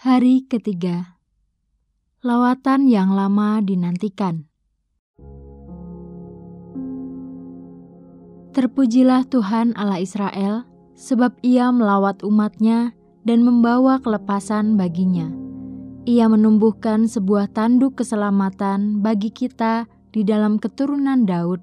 Hari ketiga, lawatan yang lama dinantikan. Terpujilah Tuhan Allah Israel, sebab Ia melawat umatnya dan membawa kelepasan baginya. Ia menumbuhkan sebuah tanduk keselamatan bagi kita di dalam keturunan Daud,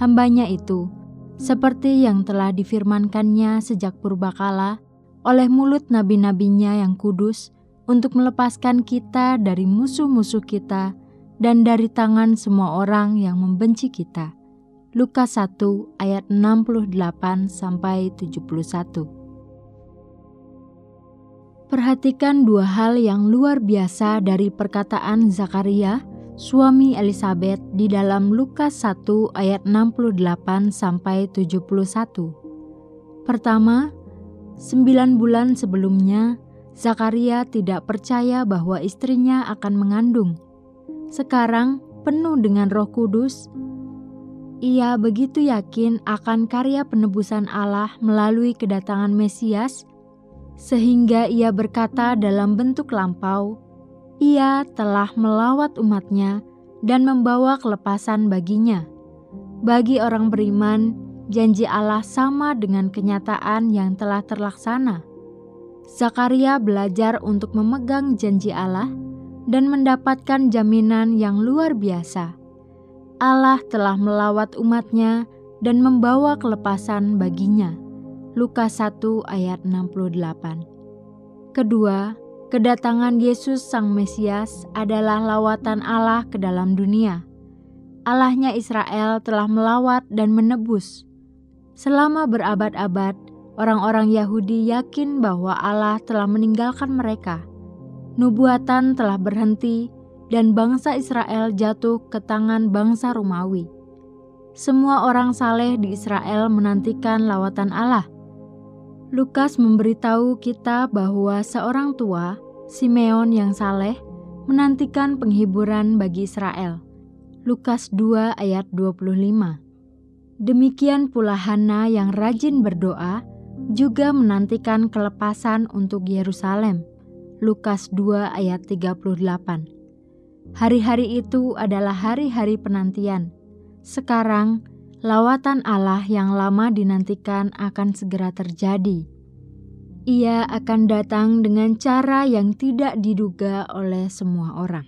hambanya itu, seperti yang telah difirmankannya sejak purbakala oleh mulut nabi-nabinya yang kudus, untuk melepaskan kita dari musuh-musuh kita dan dari tangan semua orang yang membenci kita. Lukas 1 ayat 68 sampai 71. Perhatikan dua hal yang luar biasa dari perkataan Zakaria, suami Elizabeth di dalam Lukas 1 ayat 68 sampai 71. Pertama, sembilan bulan sebelumnya Zakaria tidak percaya bahwa istrinya akan mengandung. Sekarang, penuh dengan Roh Kudus, ia begitu yakin akan karya penebusan Allah melalui kedatangan Mesias, sehingga ia berkata dalam bentuk lampau, "Ia telah melawat umatnya dan membawa kelepasan baginya." Bagi orang beriman, janji Allah sama dengan kenyataan yang telah terlaksana Zakaria belajar untuk memegang janji Allah dan mendapatkan jaminan yang luar biasa. Allah telah melawat umatnya dan membawa kelepasan baginya. Lukas 1 ayat 68 Kedua, kedatangan Yesus Sang Mesias adalah lawatan Allah ke dalam dunia. Allahnya Israel telah melawat dan menebus. Selama berabad-abad, Orang-orang Yahudi yakin bahwa Allah telah meninggalkan mereka. Nubuatan telah berhenti dan bangsa Israel jatuh ke tangan bangsa Romawi. Semua orang saleh di Israel menantikan lawatan Allah. Lukas memberitahu kita bahwa seorang tua, Simeon yang saleh, menantikan penghiburan bagi Israel. Lukas 2 ayat 25. Demikian pula Hana yang rajin berdoa juga menantikan kelepasan untuk Yerusalem. Lukas 2 ayat 38. Hari-hari itu adalah hari-hari penantian. Sekarang, lawatan Allah yang lama dinantikan akan segera terjadi. Ia akan datang dengan cara yang tidak diduga oleh semua orang.